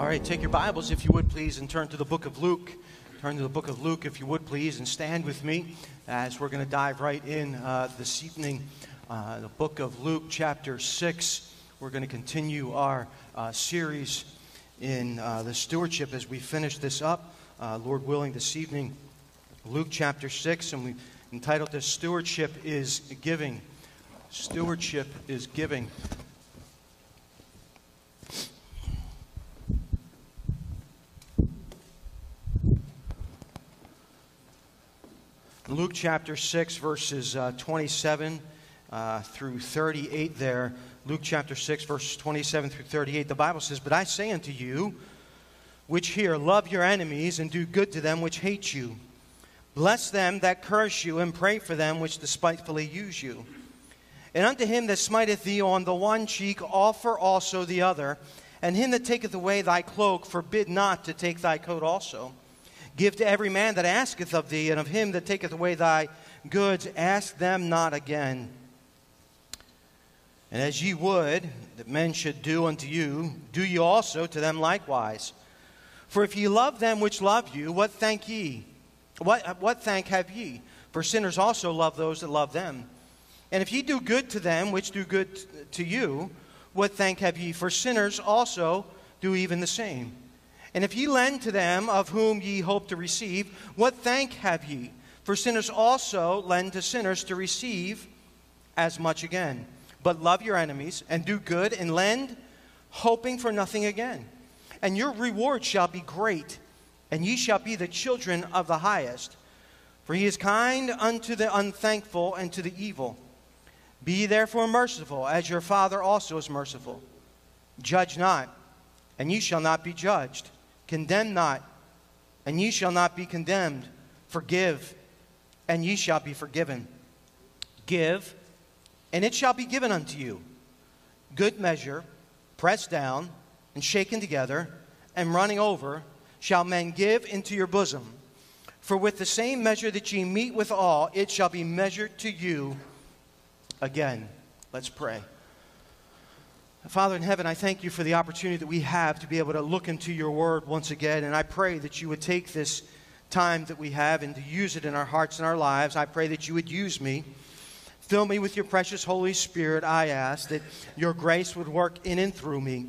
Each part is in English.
All right, take your Bibles, if you would please, and turn to the book of Luke. Turn to the book of Luke, if you would please, and stand with me as we're going to dive right in uh, this evening. Uh, the book of Luke, chapter 6. We're going to continue our uh, series in uh, the stewardship as we finish this up, uh, Lord willing, this evening. Luke chapter 6, and we entitled this Stewardship is Giving. Stewardship is Giving. Luke chapter 6, verses uh, 27 uh, through 38 there. Luke chapter 6, verses 27 through 38. The Bible says, But I say unto you, which hear, love your enemies and do good to them which hate you. Bless them that curse you and pray for them which despitefully use you. And unto him that smiteth thee on the one cheek, offer also the other. And him that taketh away thy cloak, forbid not to take thy coat also. Give to every man that asketh of thee, and of him that taketh away thy goods, ask them not again. And as ye would that men should do unto you, do ye also to them likewise. For if ye love them which love you, what thank ye? What, what thank have ye? For sinners also love those that love them. And if ye do good to them which do good to you, what thank have ye? For sinners also do even the same. And if ye lend to them of whom ye hope to receive, what thank have ye? For sinners also lend to sinners to receive as much again. But love your enemies, and do good, and lend, hoping for nothing again. And your reward shall be great, and ye shall be the children of the highest. For he is kind unto the unthankful and to the evil. Be therefore merciful, as your Father also is merciful. Judge not, and ye shall not be judged. Condemn not, and ye shall not be condemned. Forgive, and ye shall be forgiven. Give, and it shall be given unto you. Good measure, pressed down, and shaken together, and running over, shall men give into your bosom. For with the same measure that ye mete withal, it shall be measured to you again. Let's pray. Father in heaven, I thank you for the opportunity that we have to be able to look into your word once again. And I pray that you would take this time that we have and to use it in our hearts and our lives. I pray that you would use me. Fill me with your precious Holy Spirit, I ask, that your grace would work in and through me,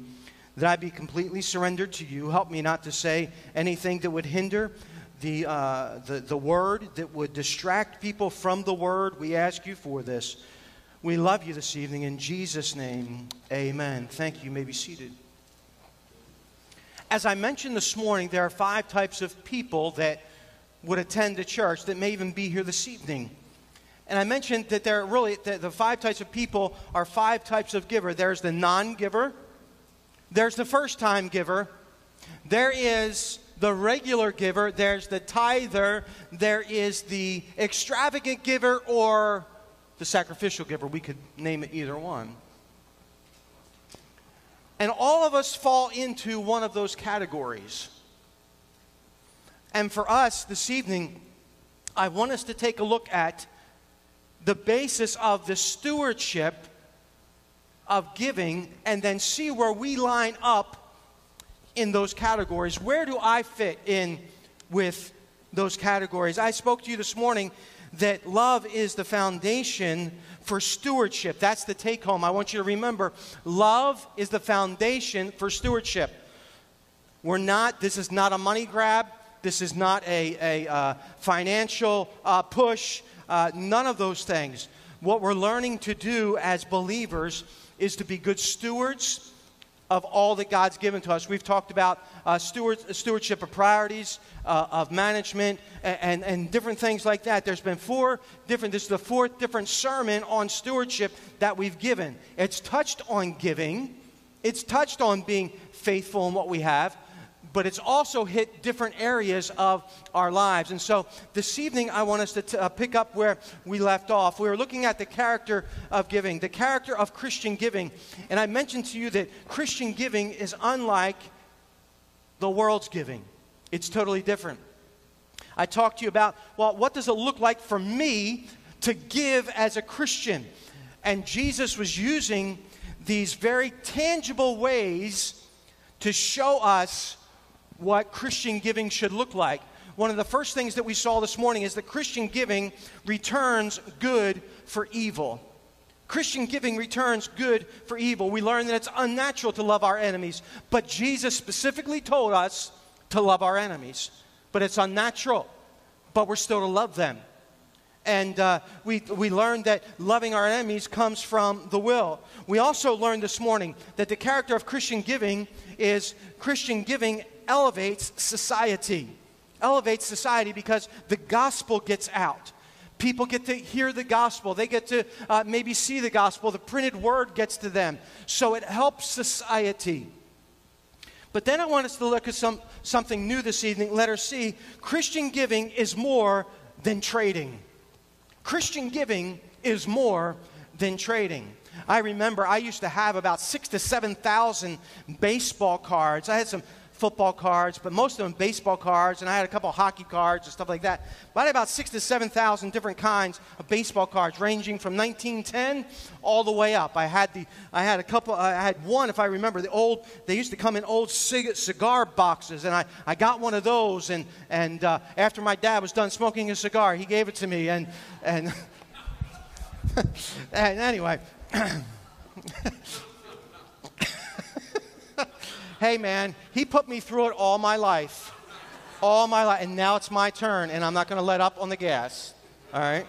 that I be completely surrendered to you. Help me not to say anything that would hinder the, uh, the, the word, that would distract people from the word. We ask you for this. We love you this evening. In Jesus' name, amen. Thank you. You may be seated. As I mentioned this morning, there are five types of people that would attend the church that may even be here this evening. And I mentioned that there are really the, the five types of people are five types of giver. There's the non-giver, there's the first-time giver, there is the regular giver, there's the tither, there is the extravagant giver or the sacrificial giver. We could name it either one. And all of us fall into one of those categories. And for us this evening, I want us to take a look at the basis of the stewardship of giving and then see where we line up in those categories. Where do I fit in with those categories? I spoke to you this morning that love is the foundation for stewardship. That's the take home. I want you to remember love is the foundation for stewardship. We're not, this is not a money grab, this is not a, a uh, financial uh, push, uh, none of those things. What we're learning to do as believers is to be good stewards of all that God's given to us. We've talked about uh, steward, stewardship of priorities, uh, of management, and, and, and, different things like that. There's been four different, this is the fourth different sermon on stewardship that we've given. It's touched on giving, it's touched on being faithful in what we have, but it's also hit different areas of our lives. And so this evening, I want us to t- uh, pick up where we left off. We were looking at the character of giving, the character of Christian giving. And I mentioned to you that Christian giving is unlike the world's giving, it's totally different. I talked to you about, well, what does it look like for me to give as a Christian? And Jesus was using these very tangible ways to show us what Christian giving should look like. One of the first things that we saw this morning is that Christian giving returns good for evil. Christian giving returns good for evil. We learn that it's unnatural to love our enemies, but Jesus specifically told us to love our enemies. But it's unnatural, but we're still to love them. And uh, we, we learned that loving our enemies comes from the will. We also learned this morning that the character of Christian giving is Christian giving elevates society. Elevates society because the gospel gets out. People get to hear the gospel. They get to uh, maybe see the gospel. The printed word gets to them. So it helps society. But then I want us to look at some, something new this evening. Letter C Christian giving is more than trading. Christian giving is more than trading. I remember I used to have about six to 7,000 baseball cards. I had some football cards, but most of them baseball cards, and I had a couple hockey cards and stuff like that. But I had about six to 7,000 different kinds of baseball cards, ranging from 1910 all the way up. I had, the, I had a couple, I had one, if I remember, the old, they used to come in old cig- cigar boxes, and I, I got one of those, and, and uh, after my dad was done smoking a cigar, he gave it to me, and, and, and anyway. hey man, he put me through it all my life. All my life. And now it's my turn, and I'm not going to let up on the gas. All right?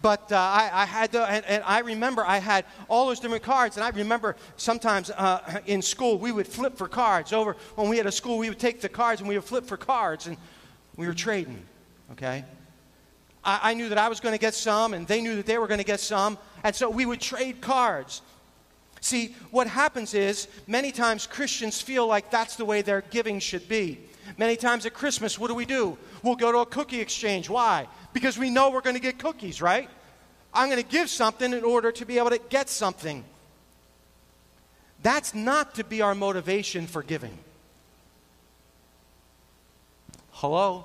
But uh, I, I, had to, and, and, I remember I had all those different cards, and I remember sometimes uh, in school we would flip for cards. Over when we had a school, we would take the cards and we would flip for cards, and we were trading. Okay, I, I knew that I was going to get some, and they knew that they were going to get some, and so we would trade cards. See, what happens is many times Christians feel like that's the way their giving should be. Many times at Christmas, what do we do? We'll go to a cookie exchange. Why? Because we know we're going to get cookies, right? I'm going to give something in order to be able to get something. That's not to be our motivation for giving. Hello?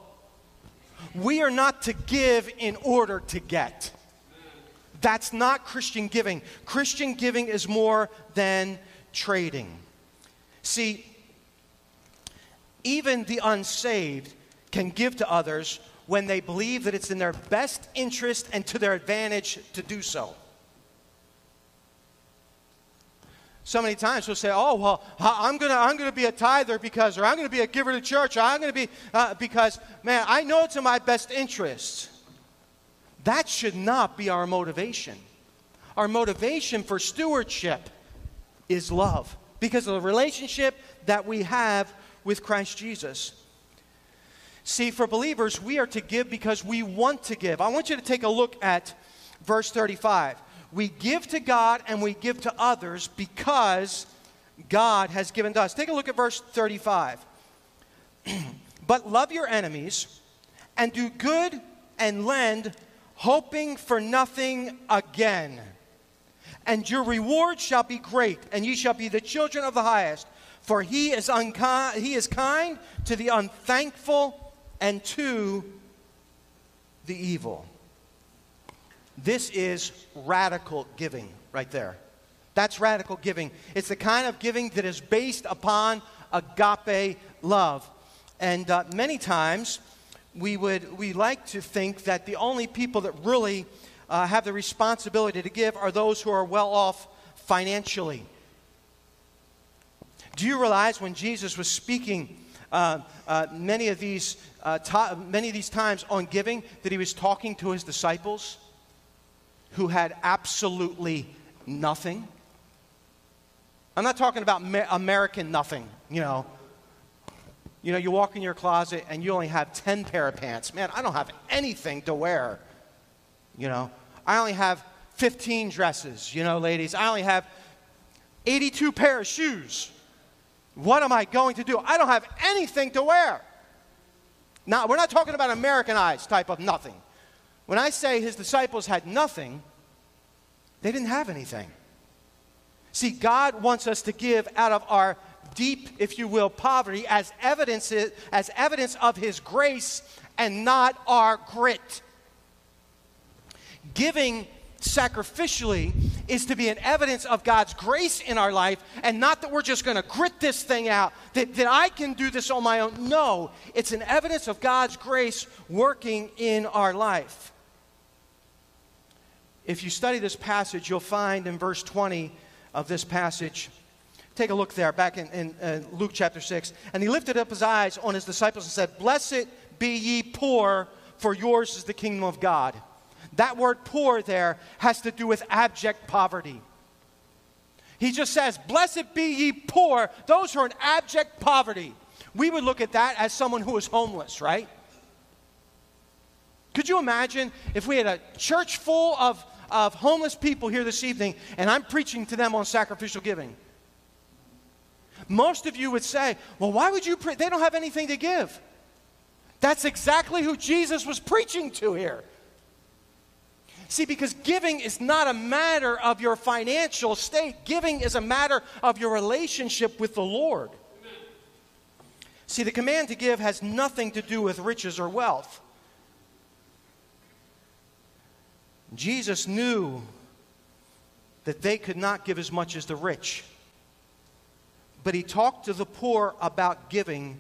We are not to give in order to get. That's not Christian giving. Christian giving is more than trading. See, even the unsaved can give to others when they believe that it's in their best interest and to their advantage to do so. So many times we'll say, "Oh, well, I'm gonna, I'm gonna be a tither because, or I'm gonna be a giver to church, or I'm gonna be uh, because, man, I know it's in my best interest." That should not be our motivation. Our motivation for stewardship is love because of the relationship that we have with Christ Jesus. See, for believers, we are to give because we want to give. I want you to take a look at verse 35. We give to God and we give to others because God has given to us. Take a look at verse 35. but love your enemies and do good and lend hoping for nothing again. And your reward shall be great, and ye shall be the children of the highest. For he is, unkind, he is kind to the unthankful and to the evil. This is radical giving right there. That's radical giving. It's the kind of giving that is based upon agape love. And uh, many times, we would we like to think that the only people that really uh, have the responsibility to give are those who are well off financially. Do you realize when Jesus was speaking uh, uh, many of these uh, ta- many of these times on giving that he was talking to his disciples who had absolutely nothing? I'm not talking about American nothing, you know, you know, you walk in your closet and you only have 10 pair of pants. Man, I don't have anything to wear. You know, I only have 15 dresses, you know, ladies. I only have 82 pair of shoes. What am I going to do? I don't have anything to wear. Now, we're not talking about Americanized type of nothing. When I say his disciples had nothing, they didn't have anything. See, God wants us to give out of our deep, if you will, poverty as evidence, as evidence of His grace and not our grit. Giving sacrificially is to be an evidence of God's grace in our life and not that we're just going to grit this thing out, that, that I can do this on my own. No, it's an evidence of God's grace working in our life. If you study this passage, you'll find in verse 20 of this passage, take a look there, back in, in uh, Luke chapter 6. And he lifted up his eyes on his disciples and said, Blessed be ye poor, for yours is the kingdom of God. That word poor there has to do with abject poverty. He just says, Blessed be ye poor, those who are in abject poverty. We would look at that as someone who is homeless, right? Could you imagine if we had a church full of, of homeless people here this evening and I'm preaching to them on sacrificial giving? Most of you would say, Well, why would you? Pre-? They don't have anything to give. That's exactly who Jesus was preaching to here. See, because giving is not a matter of your financial state, giving is a matter of your relationship with the Lord. See, the command to give has nothing to do with riches or wealth. Jesus knew that they could not give as much as the rich. But he talked to the poor about giving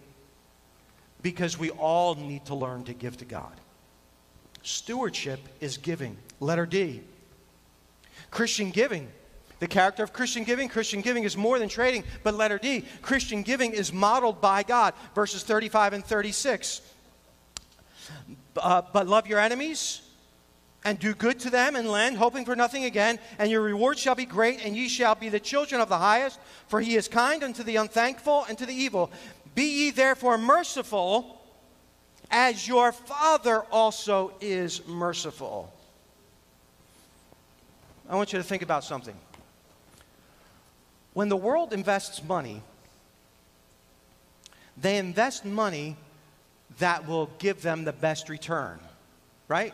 because we all need to learn to give to God. Stewardship is giving. Letter D. Christian giving. The character of Christian giving Christian giving is more than trading, but letter D, Christian giving is modeled by God. Verses 35 and 36. Uh, but love your enemies and do good to them and lend, hoping for nothing again, and your reward shall be great, and ye shall be the children of the highest, for he is kind unto the unthankful and to the evil. Be ye therefore merciful as your Father also is merciful. I want you to think about something. When the world invests money, they invest money that will give them the best return, right?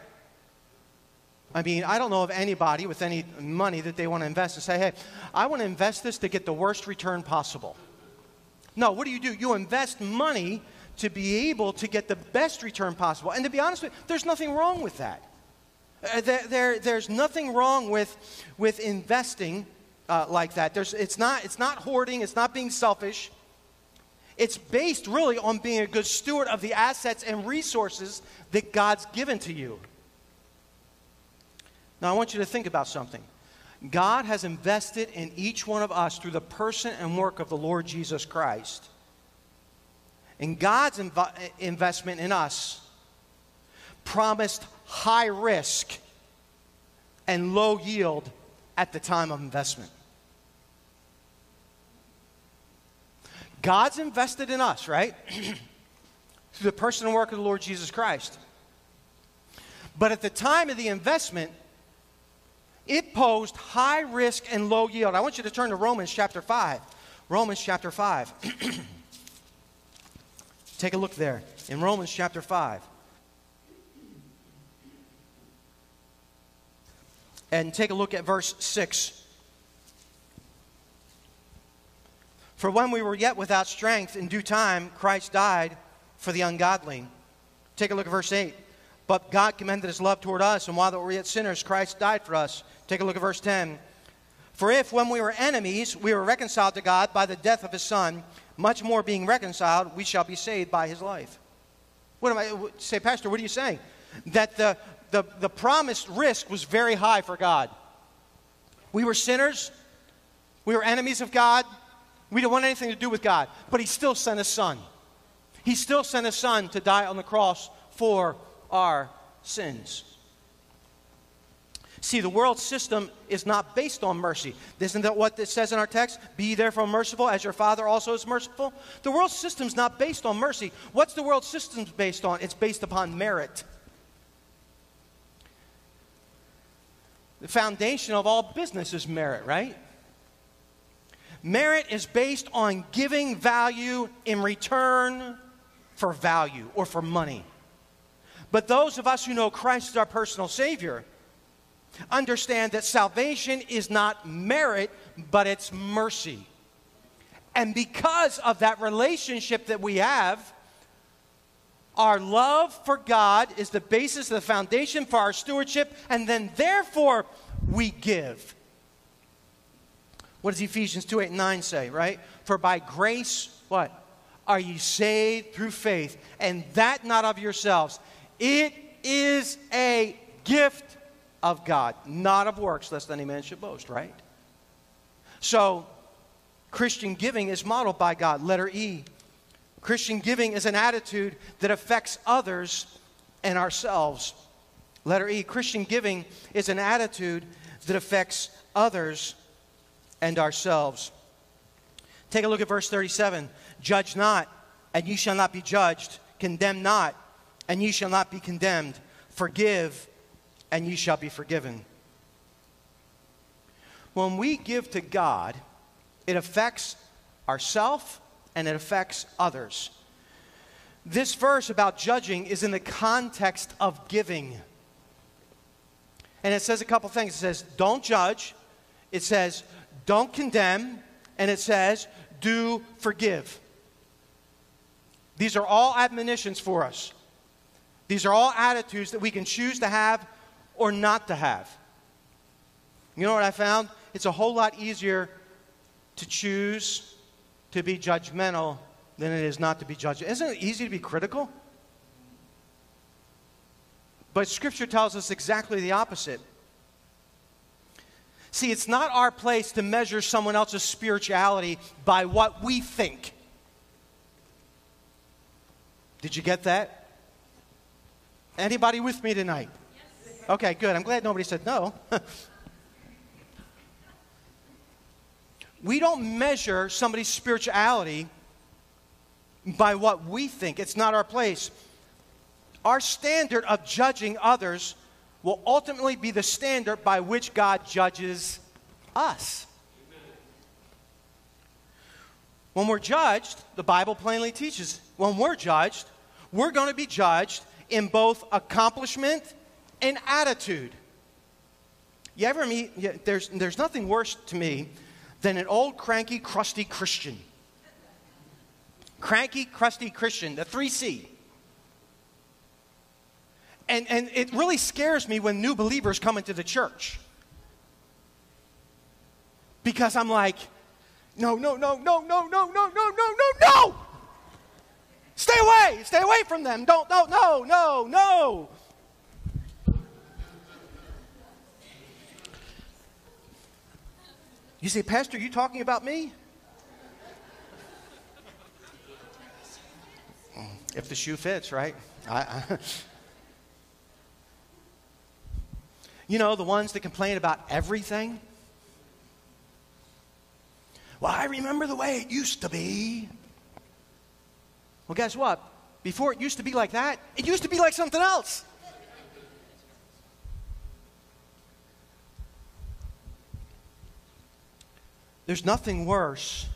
I mean, I don't know of anybody with any money that they want to invest and say, hey, I want to invest this to get the worst return possible. No, what do you do? You invest money to be able to get the best return possible. And to be honest with you, there's nothing wrong with that. Uh, there, there, there's nothing wrong with, with investing uh, like that. There's, it's, not, it's not hoarding, it's not being selfish. It's based really on being a good steward of the assets and resources that God's given to you. Now, I want you to think about something. God has invested in each one of us through the person and work of the Lord Jesus Christ. And God's inv- investment in us promised high risk and low yield at the time of investment. God's invested in us, right? Through the person and work of the Lord Jesus Christ. But at the time of the investment, it posed high risk and low yield. I want you to turn to Romans chapter 5. Romans chapter 5. Take a look there in Romans chapter 5. And take a look at verse 6. For when we were yet without strength, in due time, Christ died for the ungodly. Take a look at verse 8. But God commended his love toward us, and while we were yet sinners, Christ died for us. Take a look at verse 10. For if, when we were enemies, we were reconciled to God by the death of his Son, much more being reconciled, we shall be saved by his life. What am I say, Pastor? What are you saying? That the, the, the promised risk was very high for God. We were sinners, we were enemies of God, we didn't want anything to do with God, but he still sent his son. He still sent his son to die on the cross for our sins. See, the world system is not based on mercy. Isn't that what it says in our text? Be therefore merciful as your Father also is merciful. The world system's not based on mercy. What's the world system based on? It's based upon merit. The foundation of all business is merit, right? Merit is based on giving value in return for value or for money. But those of us who know Christ as our personal Savior, understand that salvation is not merit, but it's mercy. And because of that relationship that we have, our love for God is the basis, of the foundation for our stewardship, and then therefore, we give. What does Ephesians 2 8 and 9 say, right? For by grace, what? Are ye saved through faith, and that not of yourselves. It is a gift of God, not of works, lest any man should boast, right? So, Christian giving is modeled by God. Letter E. Christian giving is an attitude that affects others and ourselves. Letter E. Christian giving is an attitude that affects others and ourselves. Take a look at verse 37. Judge not, and ye shall not be judged. Condemn not, and ye shall not be condemned. Forgive, and ye shall be forgiven. When we give to God, it affects ourself and it affects others. This verse about judging is in the context of giving. And it says a couple things. It says, don't judge. It says, don't condemn. And it says, do forgive. These are all admonitions for us. These are all attitudes that we can choose to have or not to have. You know what I found? It's a whole lot easier to choose to be judgmental than it is not to be judgmental. Isn't it easy to be critical? But Scripture tells us exactly the opposite. See, it's not our place to measure someone else's spirituality by what we think. Did you get that? Anybody with me tonight? Okay, good. I'm glad nobody said no. we don't measure somebody's spirituality by what we think. It's not our place. Our standard of judging others will ultimately be the standard by which God judges us. When we're judged, the Bible plainly teaches, when we're judged, we're going to be judged in both accomplishment and attitude. You ever meet, yeah, there's, there's nothing worse to me than an old, cranky, crusty Christian. Cranky, crusty Christian, the 3C. And, and it really scares me when new believers come into the church. Because I'm like, no, no, no, no, no, no, no, no, no, no, no! Stay away! Stay away from them! Don't, don't, no, no, no! You say, Pastor, you talking about me? If the shoe fits, right? I, I you know, the ones that complain about everything. Well, I remember the way it used to be. Well, guess what? Before it used to be like that, it used to be like something else. There's nothing worse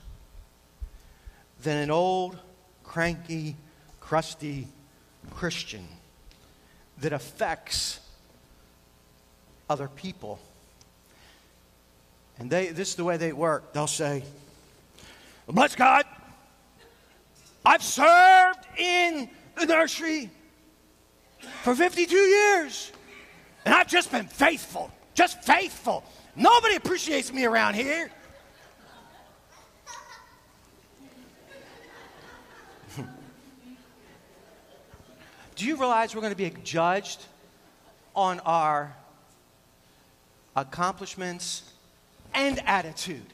than an old, cranky, crusty Christian that affects other people. And they, this is the way they work. They'll say, Bless God, I've served in the nursery for 52 years, and I've just been faithful, just faithful. Nobody appreciates me around here. Do you realize we're going to be judged on our accomplishments and attitude?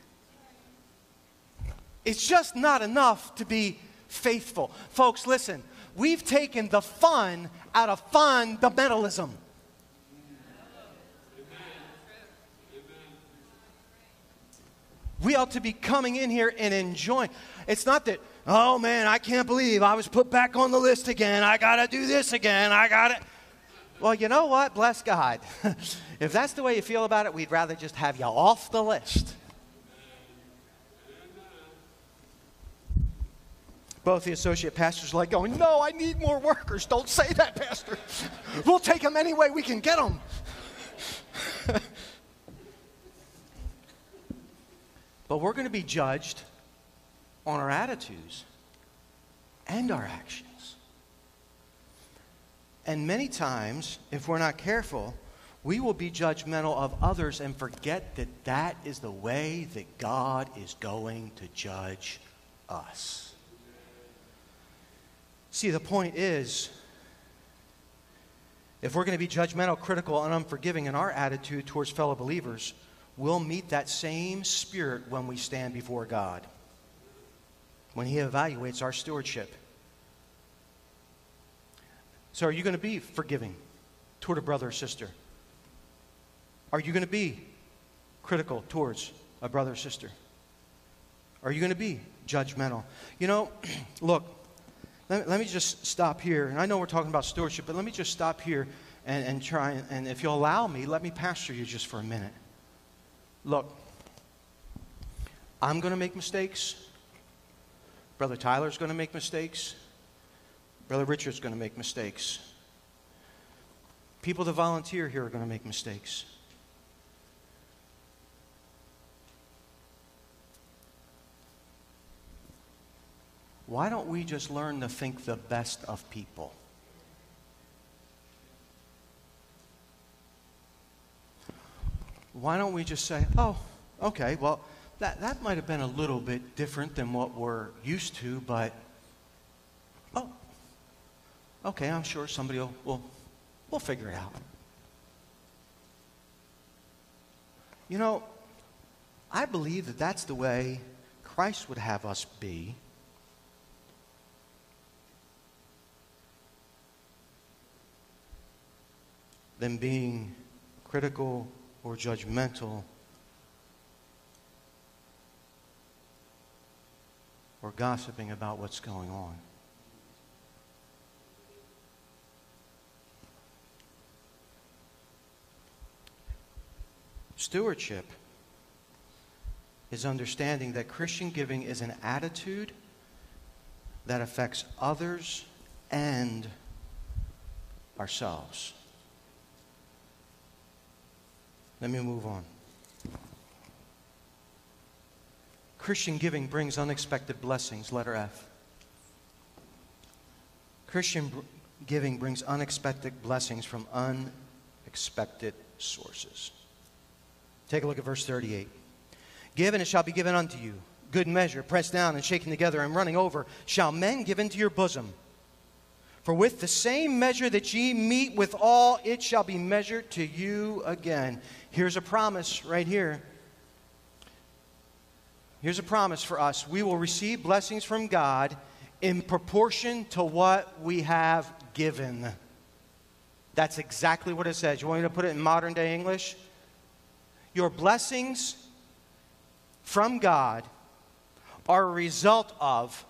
It's just not enough to be faithful. Folks, listen, we've taken the fun out of fundamentalism. We ought to be coming in here and enjoying. It's not that Oh man, I can't believe I was put back on the list again. I got to do this again. I got it. Well, you know what? Bless God. if that's the way you feel about it, we'd rather just have you off the list. Both the associate pastors are like going, No, I need more workers. Don't say that, Pastor. We'll take them any way we can get them. but we're going to be judged on our attitudes and our actions. And many times, if we're not careful, we will be judgmental of others and forget that that is the way that God is going to judge us. See, the point is if we're going to be judgmental, critical, and unforgiving in our attitude towards fellow believers, we'll meet that same spirit when we stand before God, when He evaluates our stewardship. So, are you going to be forgiving toward a brother or sister? Are you going to be critical towards a brother or sister? Are you going to be judgmental? You know, look, let, let, me just stop here. And I know we're talking about stewardship, but let me just stop here and, and try. And, and if you'll allow me, let me pastor you just for a minute. Look, I'm going to make mistakes. Brother Tyler's going to make mistakes. Brother Richard's going to make mistakes. People that volunteer here are going to make mistakes. Why don't we just learn to think the best of people? Why don't we just say, oh, okay, well, that, that might have been a little bit different than what we're used to, but, oh, okay, I'm sure somebody will, will we'll figure it out. You know, I believe that that's the way Christ would have us be than being critical or judgmental or gossiping about what's going on. Stewardship is understanding that Christian giving is an attitude that affects others and ourselves. Let me move on. Christian giving brings unexpected blessings, letter F. Christian br- giving brings unexpected blessings from unexpected sources. Take a look at verse 38. Give and it shall be given unto you. Good measure, pressed down and shaken together and running over, shall men give into your bosom. For with the same measure that ye mete with all, it shall be measured to you again. Here's a promise right here. Here's a promise for us. We will receive blessings from God in proportion to what we have given. That's exactly what it says. You want me to put it in modern day English? Your blessings from God are a result of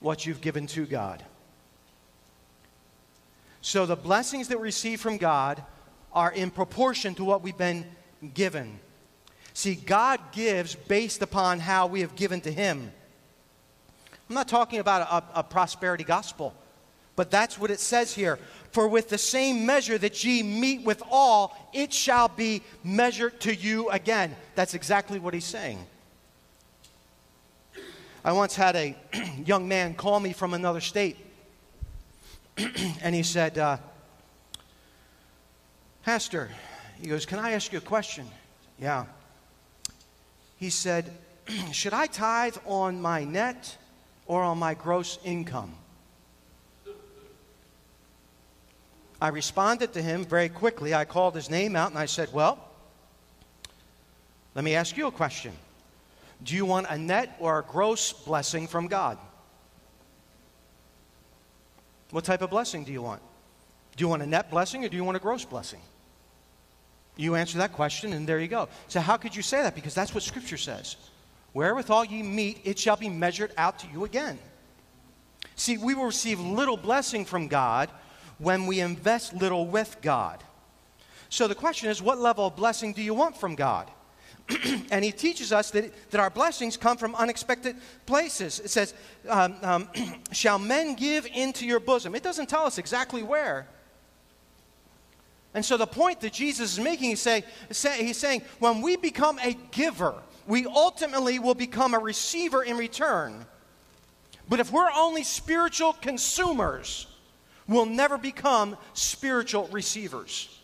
what you've given to God. So the blessings that we receive from God are in proportion to what we've been given. See, God gives based upon how we have given to Him. I'm not talking about a, a, prosperity gospel, but that's what it says here. For with the same measure that ye mete with all, it shall be measured to you again. That's exactly what he's saying. I once had a young man call me from another state, and he said, uh, Pastor, he goes, Can I ask you a question? Yeah. He said, Should I tithe on my net or on my gross income? I responded to him very quickly. I called his name out and I said, Well, let me ask you a question. Do you want a net or a gross blessing from God? What type of blessing do you want? Do you want a net blessing or do you want a gross blessing? You answer that question, and there you go. So, how could you say that? Because that's what Scripture says. Wherewithal ye mete, it shall be measured out to you again. See, we will receive little blessing from God when we invest little with God. So, the question is, what level of blessing do you want from God? and he teaches us that, that our blessings come from unexpected places. It says, um, um, Shall men give into your bosom? It doesn't tell us exactly where. And so the point that Jesus is making, he's saying, he's saying when we become a giver, we ultimately will become a receiver in return. But if we're only spiritual consumers, we'll never become spiritual receivers.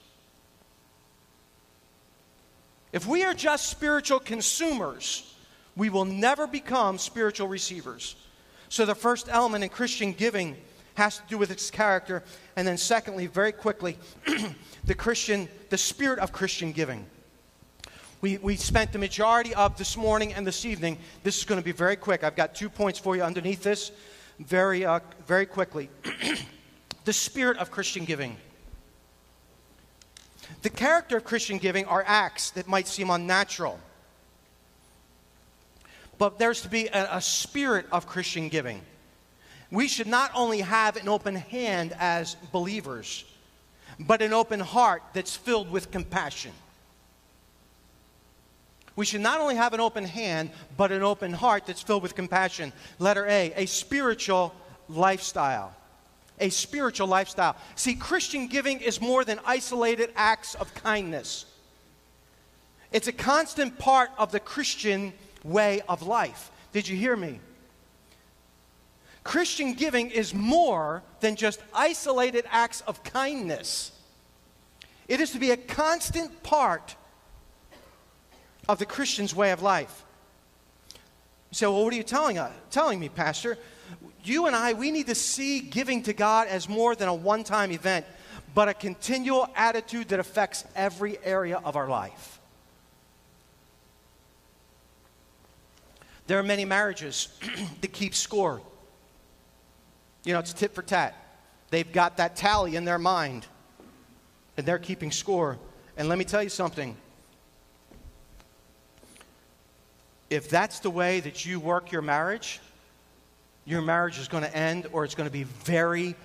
If we are just spiritual consumers, we will never become spiritual receivers. So, the first element in Christian giving has to do with its character. And then, secondly, very quickly, the Christian, the spirit of Christian giving. We, we spent the majority of this morning and this evening. This is going to be very quick. I've got two points for you underneath this, very, uh, very quickly. the spirit of Christian giving. The character of Christian giving are acts that might seem unnatural. But there's to be a, a, spirit of Christian giving. We should not only have an open hand as believers, but an open heart that's filled with compassion. We should not only have an open hand, but an open heart that's filled with compassion. Letter A, a spiritual lifestyle a spiritual lifestyle. See, Christian giving is more than isolated acts of kindness, it's a constant part of the Christian way of life. Did you hear me? Christian giving is more than just isolated acts of kindness. It is to be a constant part of the Christian's way of life. You say, well, what are you telling, us, telling me, Pastor? You and I, we need to see giving to God as more than a one time event, but a continual attitude that affects every area of our life. There are many marriages that keep score. You know, it's tit for tat. They've got that tally in their mind, and they're keeping score. And let me tell you something. If that's the way that you work your marriage, your marriage is going to end or it's going to be very,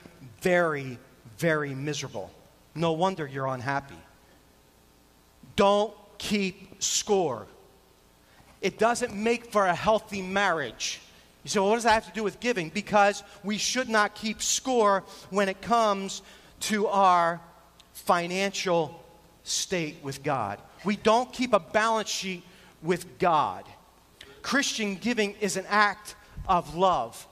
very, very miserable. No wonder you're unhappy. Don't keep score. It doesn't make for a healthy marriage. You say, well, what does that have to do with giving? Because we should not keep score when it comes to our financial state with God. We don't keep a balance sheet with God. Christian giving is an act of love.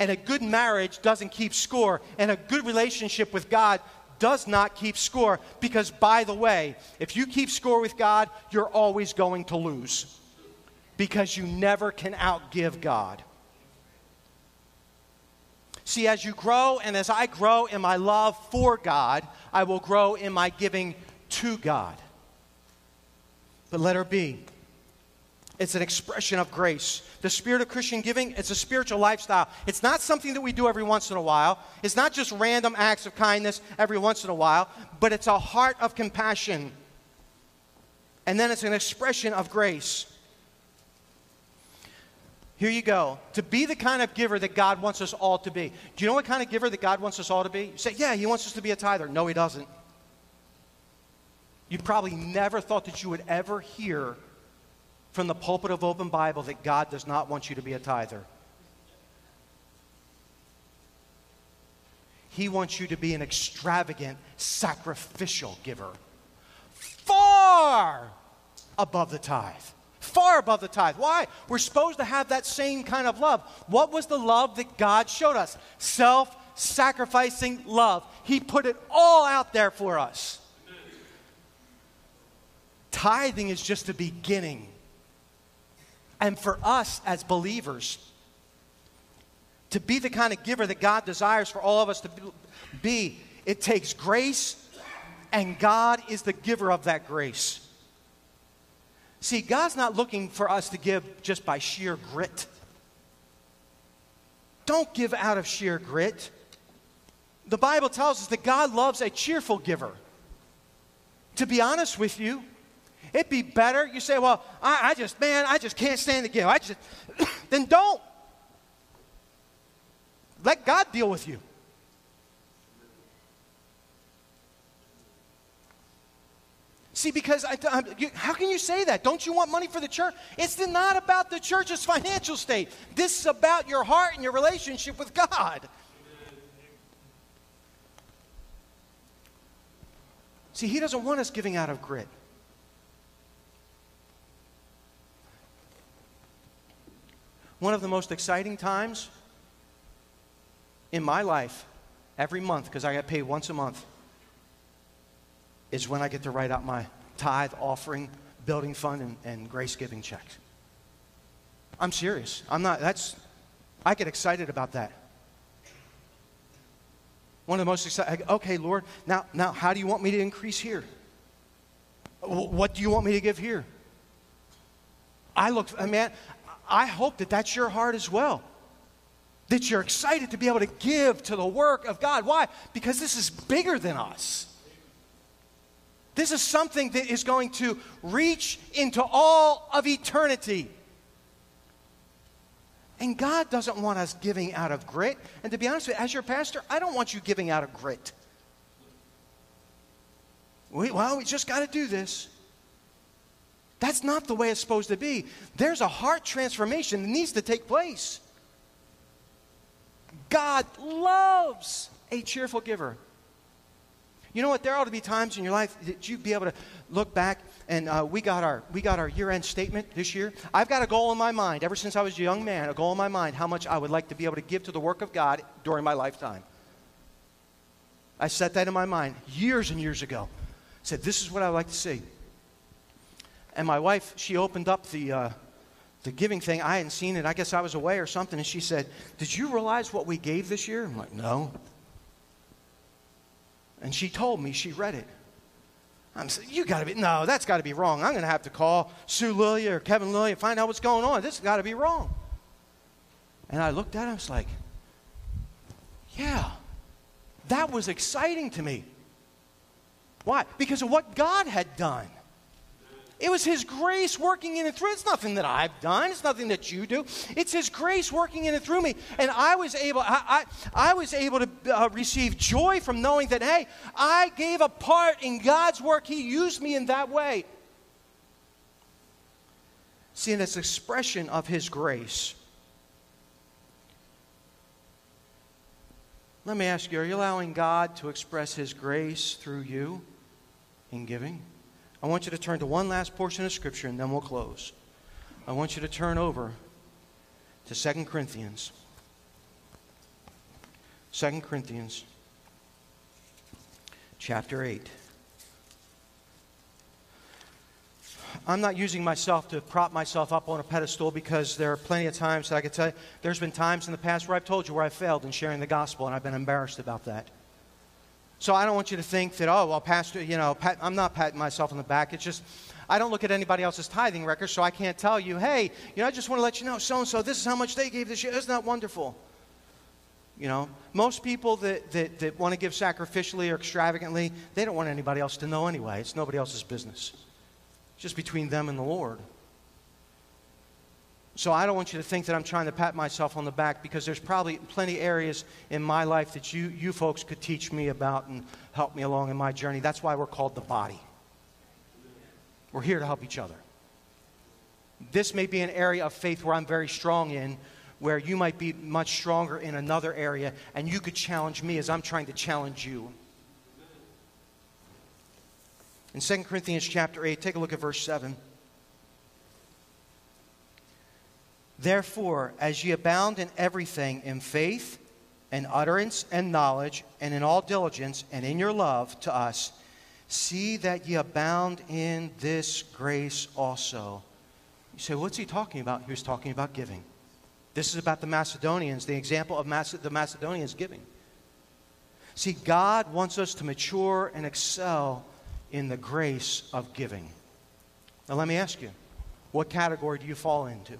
And a good marriage doesn't keep score, and a good relationship with God does not keep score because, by the way, if you keep score with God, you're always going to lose because you never can outgive God. See, as you grow and as I grow in my love for God, I will grow in my giving to God. But let her be. It's an expression of grace. The spirit of Christian giving, it's a spiritual lifestyle. It's not something that we do every once in a while. It's not just random acts of kindness every once in a while, but it's a heart of compassion. And then it's an expression of grace. Here you go. To be the kind of giver that God wants us all to be. Do you know what kind of giver that God wants us all to be? You say, yeah, He wants us to be a tither. No, He doesn't. You probably never thought that you would ever hear from the pulpit of Open Bible that God does not want you to be a tither. He wants you to be an extravagant, sacrificial giver. Far above the tithe. Far above the tithe. Why? We're supposed to have that same kind of love. What was the love that God showed us? Self sacrificing love. He put it all out there for us. Tithing is just the beginning and for us as believers, to be the kind of giver that God desires for all of us to be, it takes grace, and God is the giver of that grace. See, God's not looking for us to give just by sheer grit. Don't give out of sheer grit. The Bible tells us that God loves a cheerful giver. To be honest with you, It'd be better. You say, well, I, I just, man, I just can't stand the gift. I just, then don't. Let God deal with you. See, because I, I, you, how can you say that? Don't you want money for the church? It's not about the church's financial state. This is about your heart and your relationship with God. See, He doesn't want us giving out of grit. One of the most exciting times in my life, every month, because I get paid once a month, is when I get to write out my tithe, offering, building fund, and, and grace giving checks. I'm serious. I'm not, that's, I get excited about that. One of the most exciting, okay, Lord, now, now how do you want me to increase here? What do you want me to give here? I look, man, I hope that that's your heart as well. That you're excited to be able to give to the work of God. Why? Because this is bigger than us. This is something that is going to reach into all of eternity. And God doesn't want us giving out of grit. And to be honest with you, as your pastor, I don't want you giving out of grit. We, well, we just got to do this. That's not the way it's supposed to be. There's a heart transformation that needs to take place. God loves a cheerful giver. You know what? There ought to be times in your life that you'd be able to look back, and uh, we got our we got our year-end statement this year. I've got a goal in my mind ever since I was a young man. A goal in my mind how much I would like to be able to give to the work of God during my lifetime. I set that in my mind years and years ago. said, "This is what I'd like to see." And my wife, she opened up the uh, the giving thing. I hadn't seen it. I guess I was away or something. And she said, "Did you realize what we gave this year?" I'm like, "No." And she told me, she read it. I'm saying, you got to be, no, that's got to be wrong. I'm going to have to call Sue Lilia or Kevin Lilia and find out what's going on. This has got to be wrong. And I looked at him, I was like, yeah, that was exciting to me. Why? Because of what God had done. It was His grace working in and through. It's nothing that I've done. It's nothing that you do. It's His grace working in and through me. And I was able, I, I, I was able to uh, receive joy from knowing that, hey, I gave a part in God's work. He used me in that way. See, it's expression of His grace. Let me ask you, are you allowing God to express His grace through you in giving? I want you to turn to one last portion of Scripture and then we'll close. I want you to turn over to 2 Corinthians. 2 Corinthians chapter 8. I'm not using myself to prop myself up on a pedestal because there are plenty of times that I could tell you. There's been times in the past where I've told you where I failed in sharing the gospel, and I've been embarrassed about that. So I don't want you to think that, oh, well, Pastor, you know, pat, I'm not patting myself on the back. It's just, I don't look at anybody else's tithing record, so I can't tell you, hey, you know, I just want to let you know, so and so, this is how much they gave this year. Isn't that wonderful? You know, most people that, that, that want to give sacrificially or extravagantly, they don't want anybody else to know anyway. It's nobody else's business. It's just between them and the Lord. So I don't want you to think that I'm trying to pat myself on the back because there's probably plenty of areas in my life that you, you folks could teach me about and help me along in my journey. That's why we're called the body. We're here to help each other. This may be an area of faith where I'm very strong in, where you might be much stronger in another area, and you could challenge me as I'm trying to challenge you. In 2 Corinthians chapter 8, take a look at verse 7. Therefore, as ye abound in everything, in faith, and utterance, and knowledge, and in all diligence, and in your love to us, see that ye abound in this grace also. You say, what's he talking about? He was talking about giving. This is about the Macedonians, the example of the Macedonians giving. See, God wants us to mature and excel in the grace of giving. Now, let me ask you, what category do you fall into?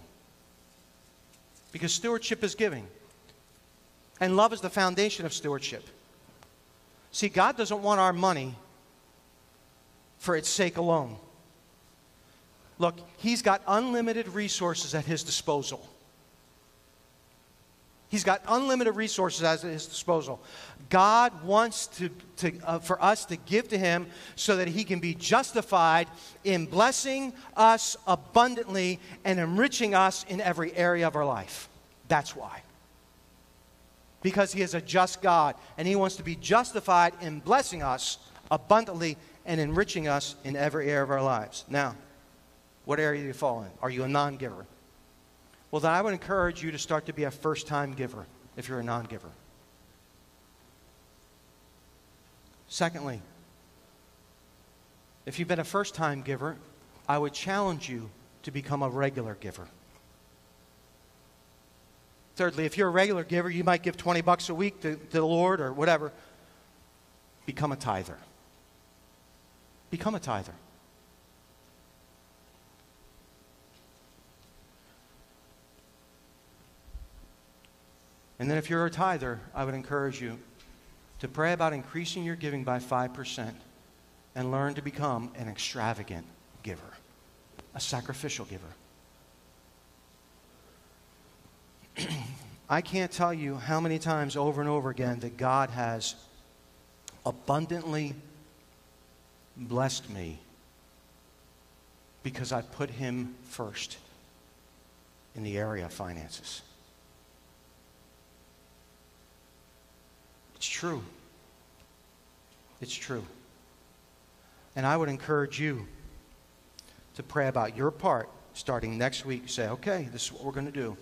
Because stewardship is giving. And love is the foundation of stewardship. See, God doesn't want our money for its sake alone. Look, He's got unlimited resources at His disposal. He's got unlimited resources at his disposal. God wants to, to, uh, for us to give to him so that he can be justified in blessing us abundantly and enriching us in every area of our life. That's why. Because he is a just God and he wants to be justified in blessing us abundantly and enriching us in every area of our lives. Now, what area do you fall in? Are you a non giver? Well, then I would encourage you to start to be a first time giver if you're a non giver. Secondly, If you've been a first time giver, I would challenge you to become a regular giver. Thirdly, if you're a regular giver, you might give 20 bucks a week to, to the Lord or whatever. Become a tither. Become a tither. And then if you're a tither, I would encourage you to pray about increasing your giving by 5% and learn to become an extravagant giver, a sacrificial giver. I can't tell you how many times over and over again that God has abundantly blessed me because I put Him first in the area of finances. It's true. It's true. And I would encourage you to pray about your part starting next week. Say, okay, this is what we're going to do.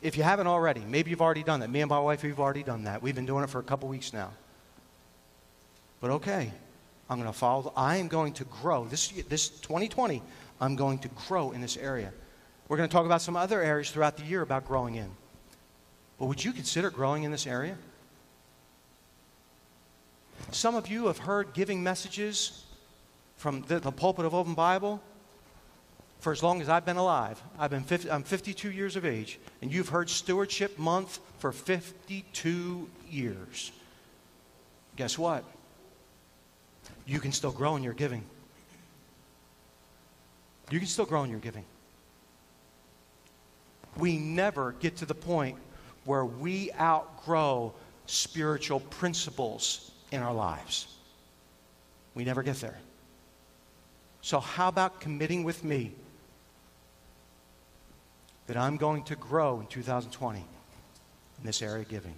If you haven't already, maybe you've already done that. Me and my wife, we've already done that. We've been doing it for a couple weeks now. But okay, I'm going to follow. I am going to grow. This, this 2020, I'm going to grow in this area. We're going to talk about some other areas throughout the year about growing in. But would you consider growing in this area? Some of you have heard giving messages from the, the pulpit of Open Bible for as long as I've been alive. I've been 50, I'm 52 years of age, and you've heard Stewardship Month for 52 years. Guess what? You can still grow in your giving. You can still grow in your giving. We never get to the point where we outgrow spiritual principles in our lives. We never get there. So, how about committing with me that I'm going to grow in 2020 in this area of giving?